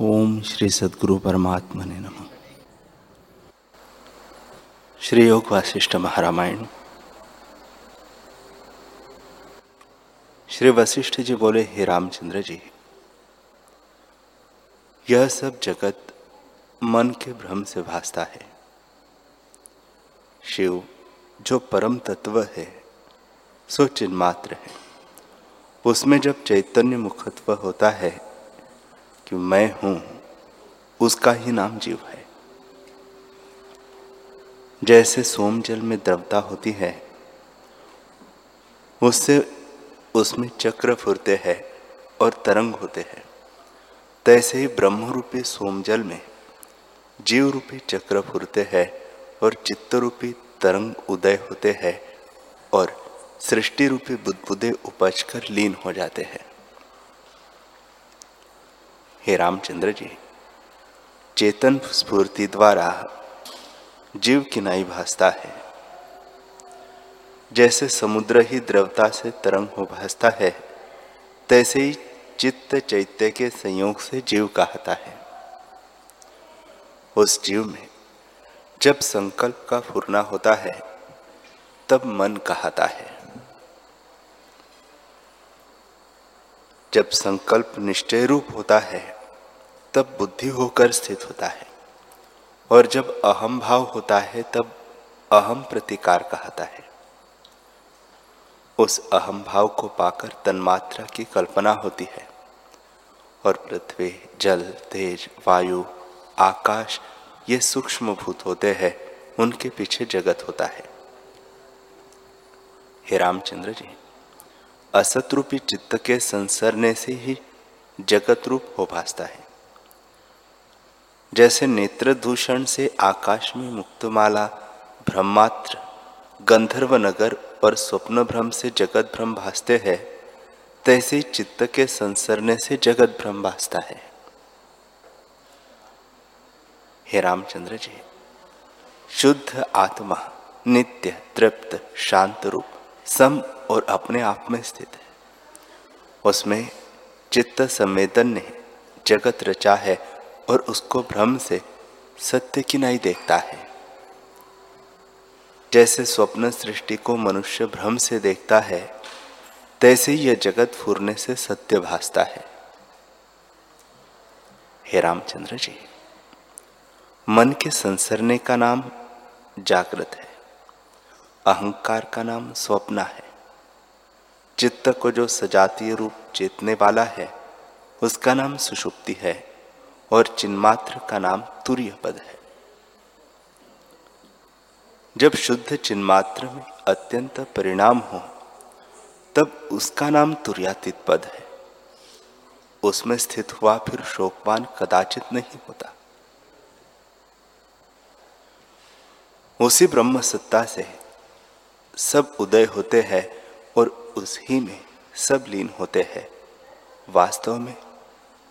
ओम श्री सदगुरु परमात्मा ने नम। श्री योग वासिष्ठ महारामायण। श्री वशिष्ठ जी बोले, हे रामचंद्र जी यह सब जगत मन के भ्रम से भासता है। शिव, जो परम तत्व है, सो चिन्मात्र है। उसमें जब चैतन्य मुखत्व होता है कि मैं हूँ, उसका ही नाम जीव है। जैसे सोम जल में द्रवता होती है, उससे उसमें चक्र फुरते हैं और तरंग होते हैं। तैसे ही ब्रह्म रूपी सोमजल में जीव रूपी चक्र फुरते हैं और चित्त रूपी तरंग उदय होते हैं और सृष्टि रूपी बुद्धबुदे उपज कर लीन हो जाते हैं। हे रामचंद्र जी, चेतन स्फूर्ति द्वारा जीव किनाई भासता है। जैसे समुद्र ही द्रवता से तरंग हो भासता है, तैसे ही चित्त चैत्य के संयोग से जीव कहता है। उस जीव में जब संकल्प का फुरना होता है, तब मन कहता है। जब संकल्प निश्चय रूप होता है तब बुद्धि होकर स्थित होता है। और जब अहम भाव होता है, तब अहम प्रतिकार कहता है। उस अहम भाव को पाकर तन्मात्रा की कल्पना होती है। और पृथ्वी, जल, तेज, वायु, आकाश, ये सूक्ष्म भूत होते हैं, उनके पीछे जगत होता है। हे रामचंद्र जी असत रूपी चित्त के संसरने से ही जगत रूप हो भासता है। जैसे नेत्र दूषण से आकाश में मुक्तमाला, ब्रह्मात्र, गंधर्व नगर और स्वप्न भ्रम से जगत भ्रम भासते हैं, तैसे चित्त के संसरने से जगत भ्रम भासता है। हे रामचंद्र जी, शुद्ध आत्मा, नित्य, तृप्त, शांत रूप, सम और अपने आप में स्थित है। उसमें चित्त संवेदन ने जगत रचा है और उसको भ्रम से सत्य की नहीं देखता है। जैसे स्वप्न सृष्टि को मनुष्य भ्रम से देखता है, तैसे यह जगत फूरने से सत्य भासता है। हे रामचंद्र जी, मन के संसरने का नाम जागृत है, अहंकार का नाम स्वप्न है। चित्त को जो सजातीय रूप चेतने वाला है, उसका नाम सुषुप्ति है। और चिन्मात्र का नाम तुर्य पद है। जब शुद्ध चिन्मात्र में अत्यंत परिणाम हो, तब उसका नाम तुर्यातीत पद है। उसमें स्थित हुआ फिर शोकवान कदाचित नहीं होता। उसी ब्रह्म सत्ता से सब उदय होते हैं और उसी में सब लीन होते हैं। वास्तव में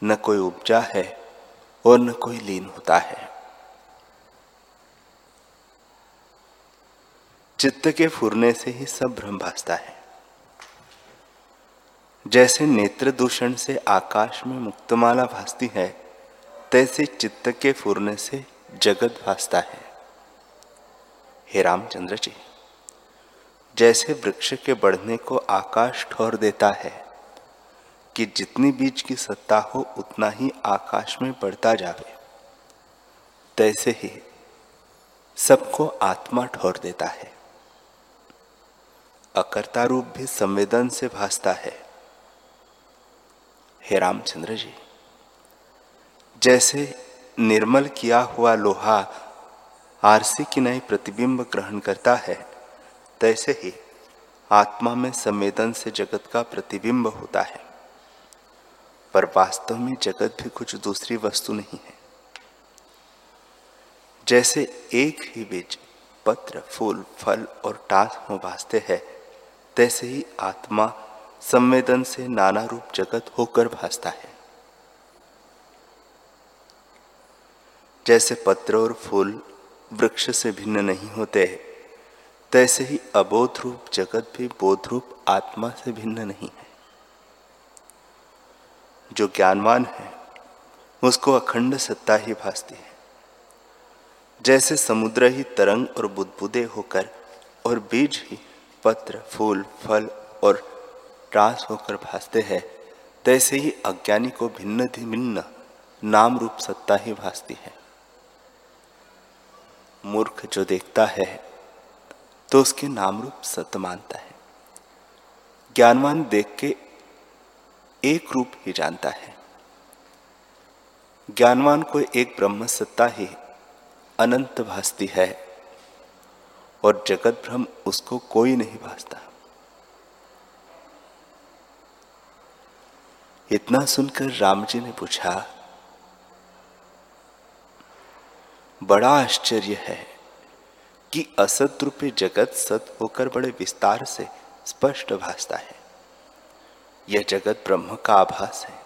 न कोई उपजा है और न कोई लीन होता है। चित्त के फुरने से ही सब भ्रम भासता है। जैसे नेत्र दूषण से आकाश में मुक्तमाला भासती है, तैसे चित्त के फुरने से जगत भासता है। हे रामचंद्र जी, जैसे वृक्ष के बढ़ने को आकाश ठोर देता है कि जितनी बीज की सत्ता हो, उतना ही आकाश में बढ़ता जावे। तैसे ही सबको आत्मा ठोर देता है। अकर्ता रूप भी संवेदन से भासता है। हे रामचंद्र जी, जैसे निर्मल किया हुआ लोहा आरसी की नई प्रतिबिंब ग्रहण करता है, तैसे ही आत्मा में संवेदन से जगत का प्रतिबिंब होता है। पर वास्तव में जगत भी कुछ दूसरी वस्तु नहीं है। जैसे एक ही बीज, पत्र, फूल, फल और टास हो भासते हैं, तैसे ही आत्मा संवेदन से नाना रूप जगत होकर भासता है। जैसे पत्र और फूल वृक्ष से भिन्न नहीं होते तैसे ही अबोध रूप जगत भी बोध रूप आत्मा से भिन्न नहीं है। जो ज्ञानवान है, उसको अखंड सत्ता ही भासती है। जैसे समुद्र ही तरंग और बुदबुदे होकर और बीज ही पत्र, फूल, फल और रास होकर भासते हैं, तैसे ही अज्ञानी को भिन्न भिन्न नाम रूप सत्ता ही भासती है। मूर्ख जो देखता है तो उसके नाम रूप सत्य मानता है। ज्ञानवान देख के एक रूप ही जानता है। ज्ञानवान को एक ब्रह्म सत्ता ही अनंत भासती है और जगत भ्रम उसको कोई नहीं भासता। इतना सुनकर राम जी ने पूछा, बड़ा आश्चर्य है कि असत रूपी जगत सत होकर बड़े विस्तार से स्पष्ट भासता है। यह जगत ब्रह्म का आभास है।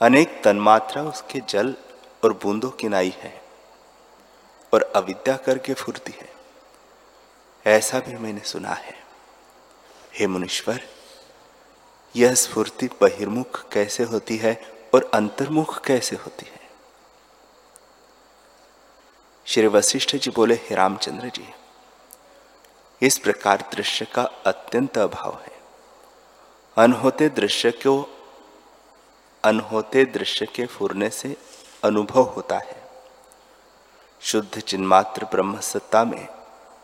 अनेक तन्मात्रा उसके जल और बूंदों की नाई है और अविद्या करके फुरती है। ऐसा भी मैंने सुना है। हे मुनीश्वर, यह स्फूर्ति बहिर्मुख कैसे होती है और अंतर्मुख कैसे होती है? श्री वशिष्ठ जी बोले, हे रामचंद्र जी, इस प्रकार दृश्य का अत्यंत अभाव है। अनहोते दृश्य को, अनहोते दृश्य के फुरने से अनुभव होता है। शुद्ध चिन्मात्र ब्रह्म सत्ता में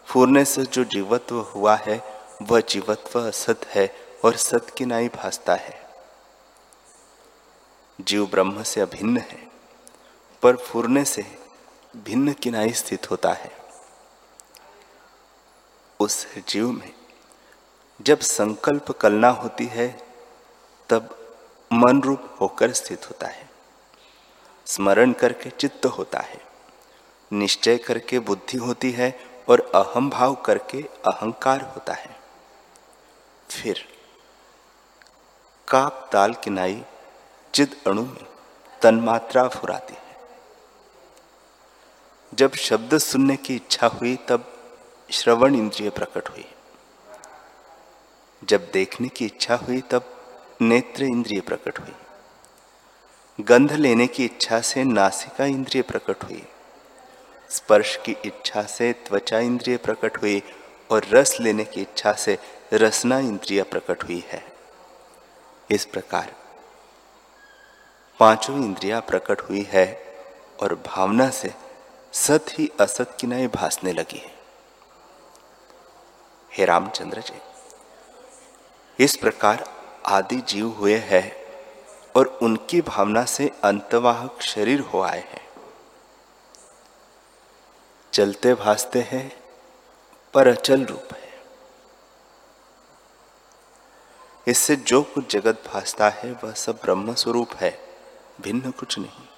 फूरने से जो जीवत्व हुआ है, वह जीवत्व असत है और सत की नाई भासता है। जीव ब्रह्म से अभिन्न है, पर फूरने से भिन्न किनाई स्थित होता है। उस जीव में जब संकल्प कलना होती है, तब मन रूप होकर स्थित होता है। स्मरण करके चित्त होता है। निश्चय करके बुद्धि होती है और अहम भाव करके अहंकार होता है। फिर काप ताल किनाई चिद अणु में तन्मात्रा फुराती है। जब शब्द सुनने की इच्छा हुई, तब श्रवण इंद्रिय प्रकट हुई। जब देखने की इच्छा हुई तब नेत्र इंद्रिय प्रकट हुई। गंध लेने की इच्छा से नासिका इंद्रिय प्रकट हुई। स्पर्श की इच्छा से त्वचा इंद्रिय प्रकट हुई और रस लेने की इच्छा से रसना इंद्रिय प्रकट हुई है। इस प्रकार पाँचों इंद्रिया प्रकट हुई है और भावना से सत ही असत की भासने लगी है। हे रामचंद्र जी। इस प्रकार आदि जीव हुए हैं और उनकी भावना से अंतवाहक शरीर हो आए हैं। चलते भासते हैं पर अचल रूप है। इससे जो कुछ जगत भासता है, वह सब ब्रह्म स्वरूप है, भिन्न कुछ नहीं।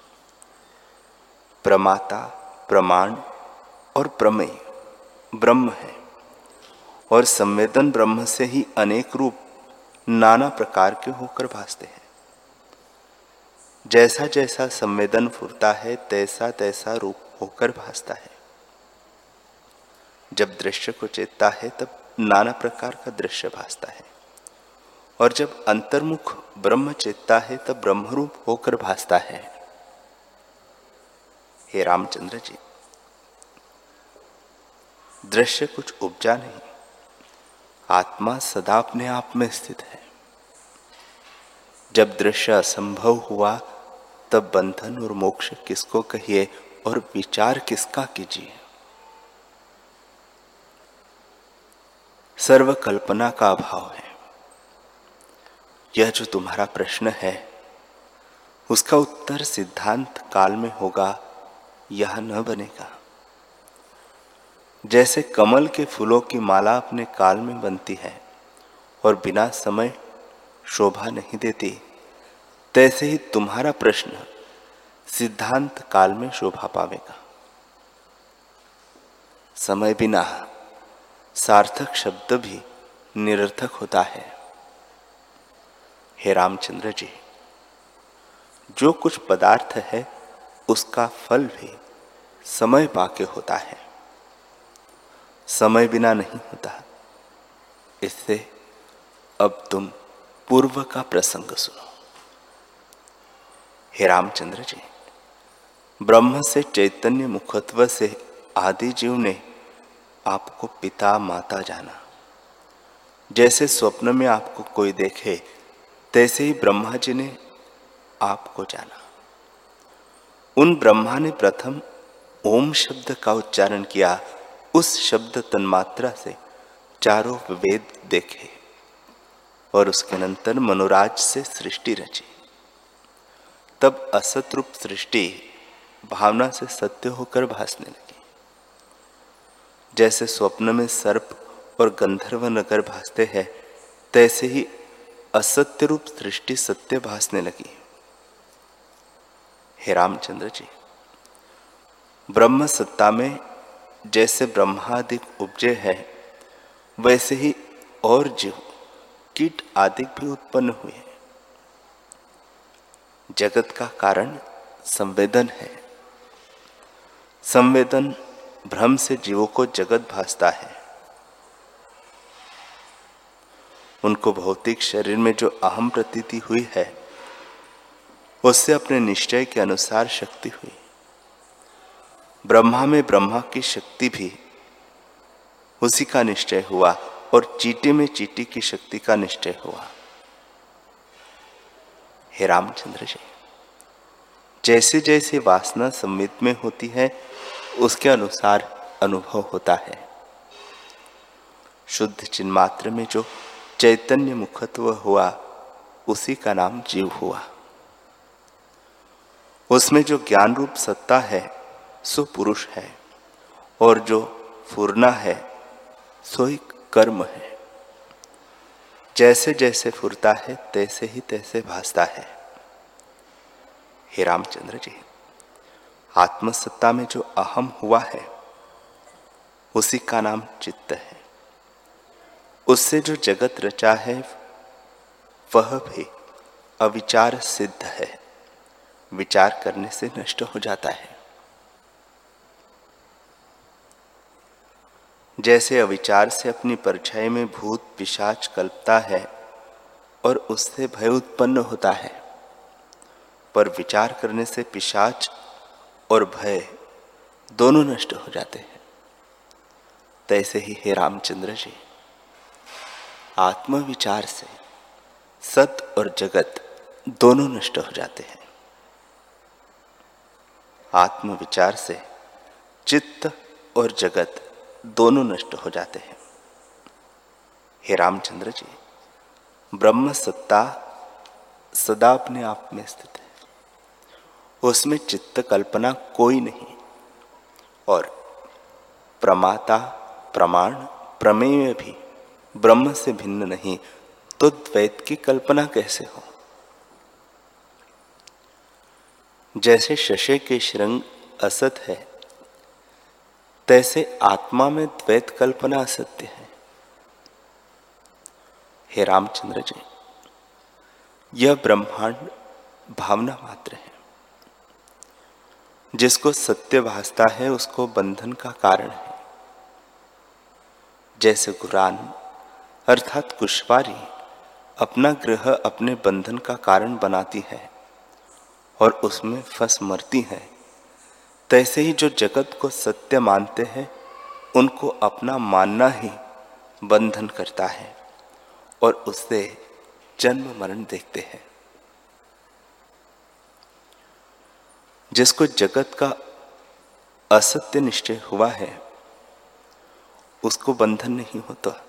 प्रमाता, प्रमाण और प्रमेय ब्रह्म है और संवेदन ब्रह्म से ही अनेक रूप नाना प्रकार के होकर भासते हैं। जैसा जैसा संवेदन फुरता है, तैसा तैसा रूप होकर भासता है। जब दृश्य को चेतता है, तब नाना प्रकार का दृश्य भासता है। और जब अंतर्मुख ब्रह्म चेतता है, तब ब्रह्मरूप होकर भासता है। हे रामचंद्र जी, दृश्य कुछ उपजा नहीं। आत्मा सदा अपने आप में स्थित है। जब दृश्य असंभव हुआ, तब बंधन और मोक्ष किसको कहिए और विचार किसका कीजिए? सर्व कल्पना का अभाव है। यह जो तुम्हारा प्रश्न है, उसका उत्तर सिद्धांत काल में होगा, यह न बनेगा। जैसे कमल के फूलों की माला अपने काल में बनती है और बिना समय शोभा नहीं देती। तैसे ही तुम्हारा प्रश्न सिद्धांत काल में शोभा पावेगा। समय बिना सार्थक शब्द भी निरर्थक होता है। हे रामचंद्र जी, जो कुछ पदार्थ है, उसका फल भी समय पाके होता है। समय बिना नहीं होता। इससे अब तुम पूर्व का प्रसंग सुनो। हे रामचंद्र जी, ब्रह्म से चैतन्य मुखत्व से आदि जीव ने आपको पिता माता जाना। जैसे स्वप्न में आपको कोई देखे, तैसे ही ब्रह्मा जी ने आपको जाना। उन ब्रह्मा ने प्रथम ओम शब्द का उच्चारण किया, उस शब्द तन्मात्रा से चारों वेद देखे। और उसके अनंतर मनोराज से सृष्टि रची। तब असत रूप सृष्टि भावना से सत्य होकर भासने लगी। जैसे स्वप्न में सर्प और गंधर्व नगर भासते हैं, तैसे ही असत्य रूप सृष्टि सत्य भासने लगी। हे रामचंद्र जी, ब्रह्म सत्ता में जैसे ब्रह्मादिक उपजय है, वैसे ही और जीव कीट आदि भी उत्पन्न हुए जगत का कारण संवेदन है। संवेदन भ्रम से जीवों को जगत भासता है। उनको भौतिक शरीर में जो अहम प्रतीति हुई है, उससे अपने निश्चय के अनुसार शक्ति हुई। ब्रह्मा में ब्रह्मा की शक्ति भी उसी का निश्चय हुआ। और चीटी में चीटी की शक्ति का निश्चय हुआ। हे रामचंद्र जी जैसे जैसे वासना संवित में होती है, उसके अनुसार अनुभव होता है। शुद्ध चिन्मात्र में जो चैतन्य मुखत्व हुआ, उसी का नाम जीव हुआ। उसमें जो ज्ञान रूप सत्ता है, सो पुरुष है, और जो फुरना है, सो ही कर्म है। जैसे जैसे फुरता है, तैसे ही तैसे भासता है। हे रामचंद्र जी, आत्मसत्ता में जो अहम हुआ है, उसी का नाम चित्त है। उससे जो जगत रचा है, वह भी अविचार सिद्ध है। विचार करने से नष्ट हो जाता है। जैसे अविचार से अपनी परछाई में भूत पिशाच कल्पता है और उससे भय उत्पन्न होता है। पर विचार करने से पिशाच और भय दोनों नष्ट हो जाते हैं। तैसे ही हे रामचंद्र जी, आत्मविचार से सत और जगत दोनों नष्ट हो जाते हैं। आत्मविचार से चित्त और जगत दोनों नष्ट हो जाते हैं। हे रामचंद्र जी, ब्रह्म सत्ता सदा अपने आप में स्थित है। उसमें चित्त कल्पना कोई नहीं और प्रमाता, प्रमाण, प्रमेय भी ब्रह्म से भिन्न नहीं तो द्वैत की कल्पना कैसे हो? जैसे शशे के श्रृंग असत है तैसे आत्मा में द्वैत कल्पना असत्य है। हे रामचंद्र जी, यह ब्रह्मांड भावना मात्र है। जिसको सत्य भासता है, उसको बंधन का कारण है। जैसे गुरान, अर्थात कुशवारी, अपना ग्रह अपने बंधन का कारण बनाती है और उसमें फंस मरती है। तैसे ही जो जगत को सत्य मानते हैं, उनको अपना मानना ही बंधन करता है और उससे जन्म मरण देखते हैं। जिसको जगत का असत्य निश्चय हुआ है, उसको बंधन नहीं होता।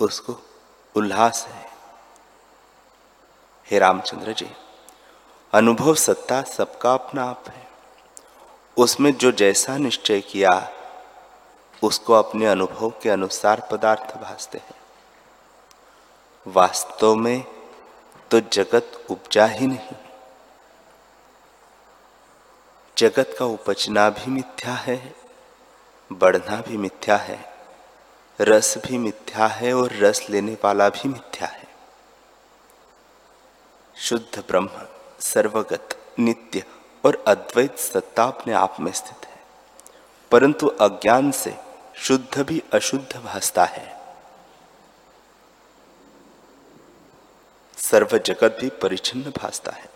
उसको उल्लास है। हे रामचंद्र जी, अनुभव सत्ता सबका अपना आप है। उसमें जो जैसा निश्चय किया, उसको अपने अनुभव के अनुसार पदार्थ भासते हैं। वास्तव में तो जगत उपजा ही नहीं। जगत का उपजना भी मिथ्या है, बढ़ना भी मिथ्या है, रस भी मिथ्या है और रस लेने वाला भी मिथ्या है। शुद्ध ब्रह्म, सर्वगत, नित्य और अद्वैत सत्ता अपने आप में स्थित है। परंतु अज्ञान से शुद्ध भी अशुद्ध भासता है। सर्व जगत भी परिचिन्न भासता है।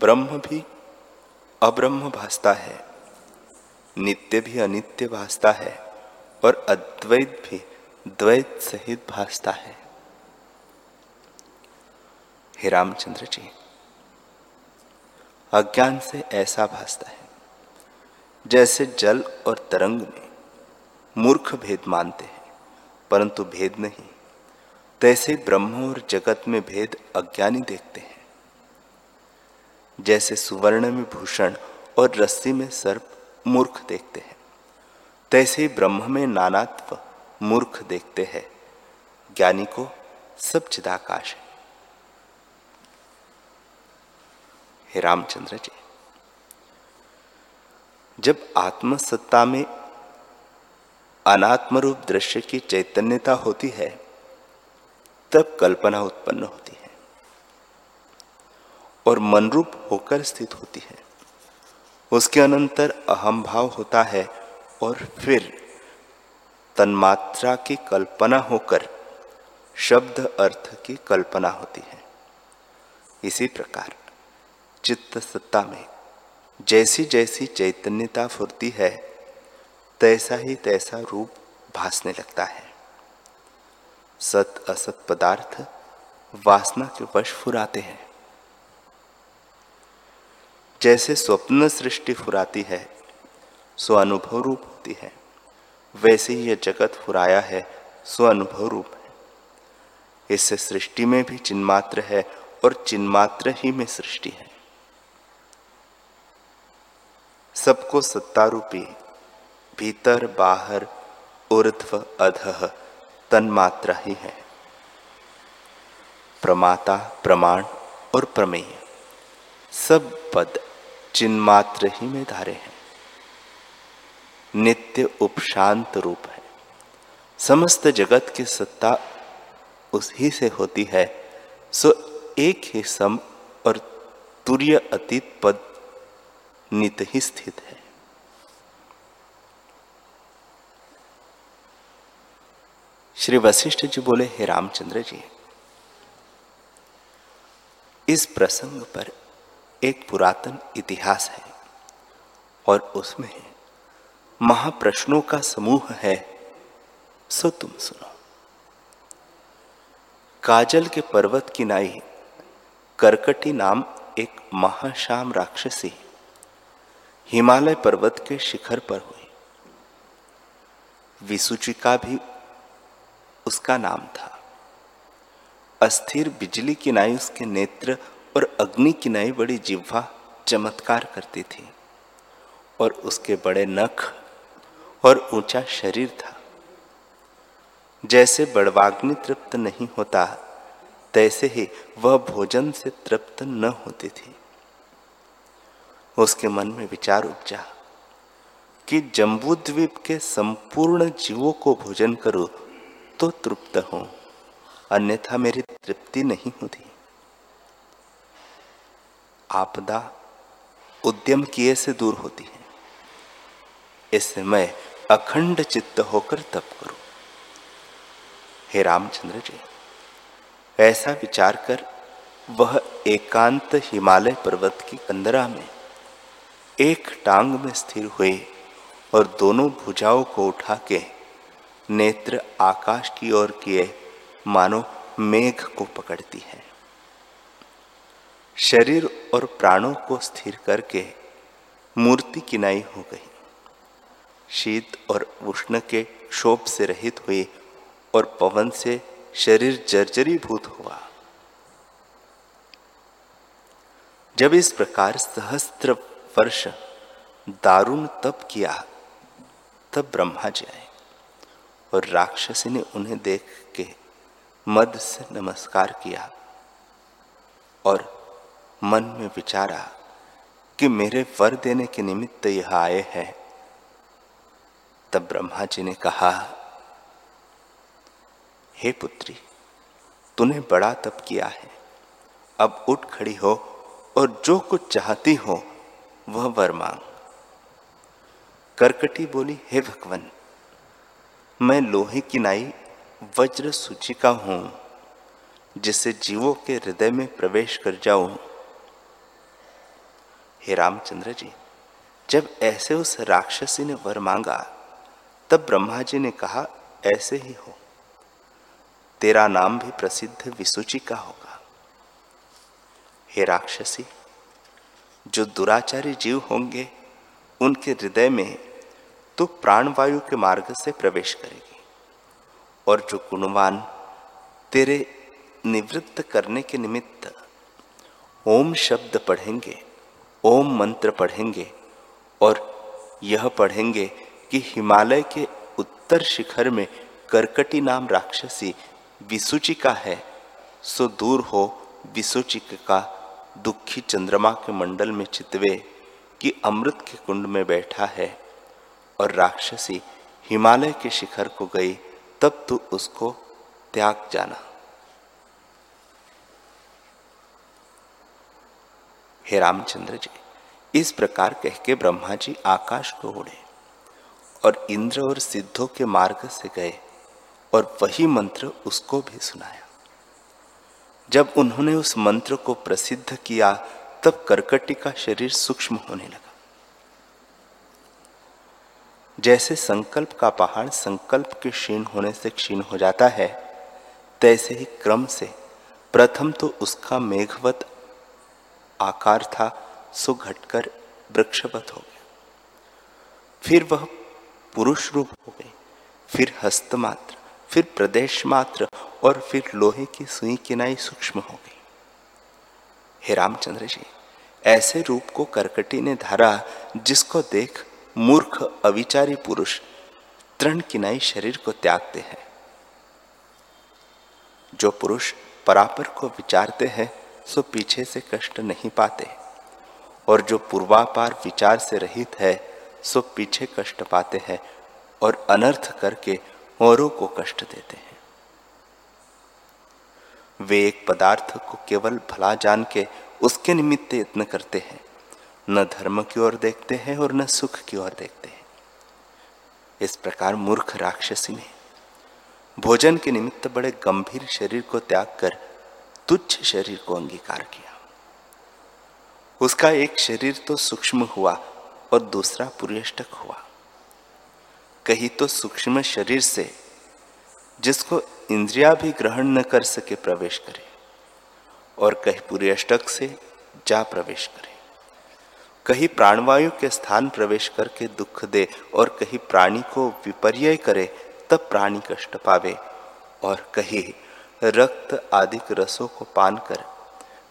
ब्रह्म भी अब्रह्म भासता है। नित्य भी अनित्य भासता है और अद्वैत भी द्वैत सहित भासता है। हे रामचंद्र जी अज्ञान से ऐसा भासता है, जैसे जल और तरंग में मूर्ख भेद मानते हैं, परंतु भेद नहीं। तैसे ब्रह्म और जगत में भेद अज्ञानी देखते हैं। जैसे सुवर्ण में भूषण और रस्सी में सर्प मूर्ख देखते हैं, तैसे ब्रह्म में नानात्व मूर्ख देखते हैं। ज्ञानी को सब चिदाकाश है। हे रामचंद्र जी, जब आत्मसत्ता में अनात्म रूप दृश्य की चैतन्यता होती है, तब कल्पना उत्पन्न होती है और मनरूप होकर स्थित होती है। उसके अनंतर अहम भाव होता है और फिर तन्मात्रा की कल्पना होकर शब्द अर्थ की कल्पना होती है। इसी प्रकार चित्त सत्ता में। जैसी जैसी चैतन्यता फुरती है, तैसा ही तैसा रूप भासने लगता है। सत असत पदार्थ वासना के वश फुराते हैं। जैसे स्वप्न सृष्टि फुराती है स्व अनुभव रूप होती है। वैसे ही यह जगत फुराया है स्व अनुभव रूप है। इससे सृष्टि में भी चिन्मात्र है और चिन्मात्र ही में सृष्टि है। सबको सत्तारूपी, भीतर, बाहर, ऊर्ध्व, अधः, तन्मात्रा ही है। प्रमाता, प्रमाण और प्रमेय, सब पद चिन्मात्र ही में धारे हैं। नित्य उपशांत रूप है। समस्त जगत की सत्ता उसी से होती है, सो एक ही सम और तुर्य अतीत पद नित ही स्थित है। श्री वशिष्ठ जी बोले, हे रामचंद्र जी, इस प्रसंग पर एक पुरातन इतिहास है और उसमें महाप्रश्नों का समूह है, सो तुम सुनो। काजल के पर्वत की नाई करकटी नाम एक महाशाम राक्षसी हिमालय पर्वत के शिखर पर हुई। विसुचिका भी उसका नाम था। अस्थिर बिजली की नाई उसके नेत्र और अग्नि की नाई बड़ी जिह्वा, चमत्कार करती थी। और उसके बड़े नख और ऊँचा शरीर था। जैसे बड़वाग्नि तृप्त नहीं होता, तैसे ही वह भोजन से तृप्त न होती थी। उसके मन में विचार उपजा कि जम्बूद्वीप के संपूर्ण जीवों को भोजन करो तो तृप्त हो। अन्यथा मेरी तृप्ति नहीं होती। आपदा उद्यम किए से दूर होती है। इससे मैं अखंड चित्त होकर तप करूँ। हे रामचंद्र जी, ऐसा विचार कर वह एकांत हिमालय पर्वत की कंदरा में एक टांग में स्थिर हुए और दोनों भुजाओं को उठा के नेत्र आकाश की ओर किए, मानो मेघ को पकड़ती है। शरीर और प्राणों को स्थिर करके मूर्ति किनाई हो गई। शीत और उष्ण के शोभ से रहित हुई और पवन से शरीर जर्जरीभूत हुआ। जब इस प्रकार सहस्त्र वर्ष दारुण तप किया, तब ब्रह्मा जी आए। और राक्षसी ने उन्हें देख के मद से नमस्कार किया और मन में विचारा कि मेरे वर देने के निमित्त यह आए हैं। तब ब्रह्मा जी ने कहा, हे पुत्री, तूने बड़ा तप किया है। अब उठ खड़ी हो और जो कुछ चाहती हो वह वर मांग। करकटी बोली, हे भगवान, मैं लोहे की नाई वज्र सूचिका हूँ जिससे जीवों के हृदय में प्रवेश कर जाऊँ। हे रामचंद्र जी, जब ऐसे उस राक्षसी ने वर मांगा, तब ब्रह्मा जी ने कहा, ऐसे ही हो। तेरा नाम भी प्रसिद्ध विसुचि का होगा। हे राक्षसी जो दुराचारी जीव होंगे, उनके हृदय में तो प्राणवायु के मार्ग से प्रवेश करेगी। और जो गुणवान तेरे निवृत्त करने के निमित्त ओम शब्द पढ़ेंगे, ओम मंत्र पढ़ेंगे, और यह पढ़ेंगे कि हिमालय के उत्तर शिखर में करकटी नाम राक्षसी विसुचिका है, सो दूर हो विसुचिका दुखी चंद्रमा के मंडल में चितवे कि अमृत के कुंड में बैठा है और राक्षसी हिमालय के शिखर को गई, तब तू उसको त्याग जाना। हे रामचंद्र जी, इस प्रकार कह के ब्रह्मा जी आकाश को उड़े और इंद्र और सिद्धों के मार्ग से गए और वही मंत्र उसको भी सुनाया। जब उन्होंने उस मंत्र को प्रसिद्ध किया, तब करकटी का शरीर सूक्ष्म होने लगा। जैसे संकल्प का पहाड़ संकल्प के क्षीण होने से क्षीण हो जाता है, तैसे ही क्रम से प्रथम तो उसका मेघवत आकार था, सो घटकर वृक्षवत हो गया। फिर वह पुरुष रूप हो गए फिर हस्त मात्र। फिर प्रदेश मात्र और फिर लोहे की सुई किनाई सूक्ष्म हो गई। हे रामचंद्र जी, ऐसे रूप को करकटी ने धारा जिसको देख मूर्ख, अविचारी पुरुष तृण किनाई शरीर को त्यागते हैं। जो पुरुष परापर को विचारते हैं, सो पीछे से कष्ट नहीं पाते। और जो पूर्वापार विचार से रहित है, सो पीछे कष्ट पाते हैं और अनर्थ करके औरों को कष्ट देते हैं। वे एक पदार्थ को केवल भला जान के उसके निमित्त यत्न करते हैं। न धर्म की ओर देखते हैं और न सुख की ओर देखते हैं। इस प्रकार मूर्ख राक्षसी ने भोजन के निमित्त बड़े गंभीर शरीर को त्याग कर तुच्छ शरीर को अंगीकार किया। उसका एक शरीर तो सूक्ष्म हुआ और दूसरा पुर्यष्टक हुआ। कहीं तो सूक्ष्म शरीर से, जिसको इंद्रिया भी ग्रहण न कर सके प्रवेश करे, और कहीं पुर्यष्टक से जा प्रवेश करे। कहीं प्राणवायु के स्थान प्रवेश करके दुख दे, और कहीं प्राणी को विपर्य करे, तब प्राणी कष्ट पावे, और कहीं रक्त आदि रसों को पान कर,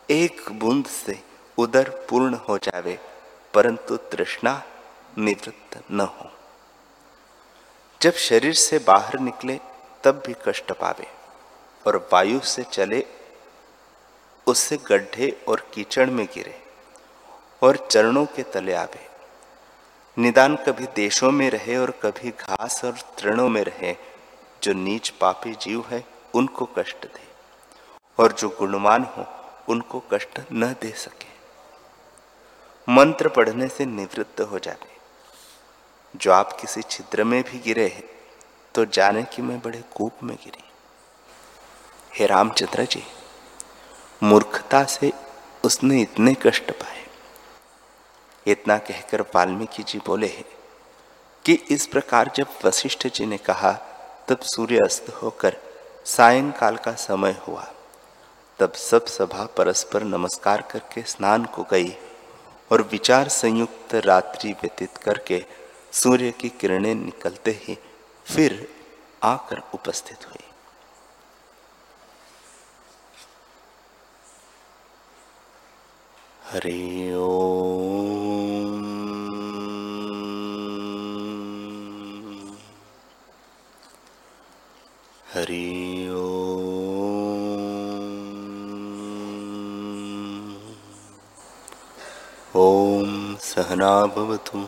एक बूंद से उदर पूर्ण हो जावे, परंतु तृष्णा निवृत्त न हो। जब शरीर से बाहर निकले, तब भी कष्ट पावे और वायु से चले उससे गड्ढे और कीचड़ में गिरे और चरणों के तले आवे। निदान कभी देशों में रहे और कभी घास और तृणों में रहे, जो नीच पापी जीव है, उनको कष्ट दे और जो गुणवान हो, उनको कष्ट न दे सके। मंत्र पढ़ने से निवृत्त हो जावे जो आप किसी छिद्र में भी गिरे हैं तो जाने कि मैं बड़े कूप में गिरी। हे रामचंद्र जी, मूर्खता से उसने इतने कष्ट पाए। इतना कहकर वाल्मीकि जी बोले हैं कि इस प्रकार जब वशिष्ठ जी ने कहा, तब सूर्य अस्त होकर सायंकाल का समय हुआ। तब सब सभा परस्पर नमस्कार करके स्नान को गई और विचार संयुक्त रात्रि व्यतीत करके सूर्य की किरणें निकलते ही फिर आकर उपस्थित हुई। हरि ओ हरि ॐ सहनाभवतु